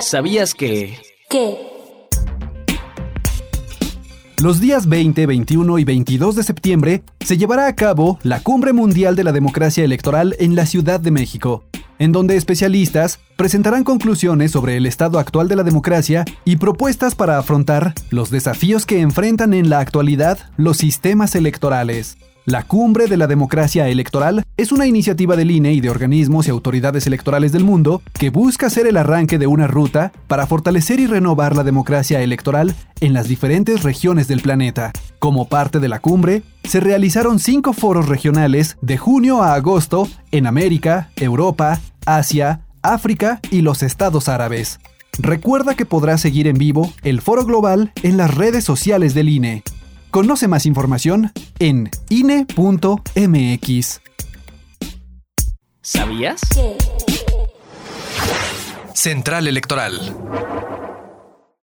¿Sabías que... ¿Qué? Los días 20, 21 y 22 de septiembre se llevará a cabo la Cumbre Mundial de la Democracia Electoral en la Ciudad de México, en donde especialistas presentarán conclusiones sobre el estado actual de la democracia y propuestas para afrontar los desafíos que enfrentan en la actualidad los sistemas electorales. La Cumbre de la Democracia Electoral es una iniciativa del INE y de organismos y autoridades electorales del mundo que busca ser el arranque de una ruta para fortalecer y renovar la democracia electoral en las diferentes regiones del planeta. Como parte de la cumbre, se realizaron cinco foros regionales de junio a agosto en América, Europa, Asia, África y los Estados Árabes. Recuerda que podrás seguir en vivo el foro global en las redes sociales del INE. Conoce más información en INE.mx. ¿Sabías? ¿Qué? Central Electoral.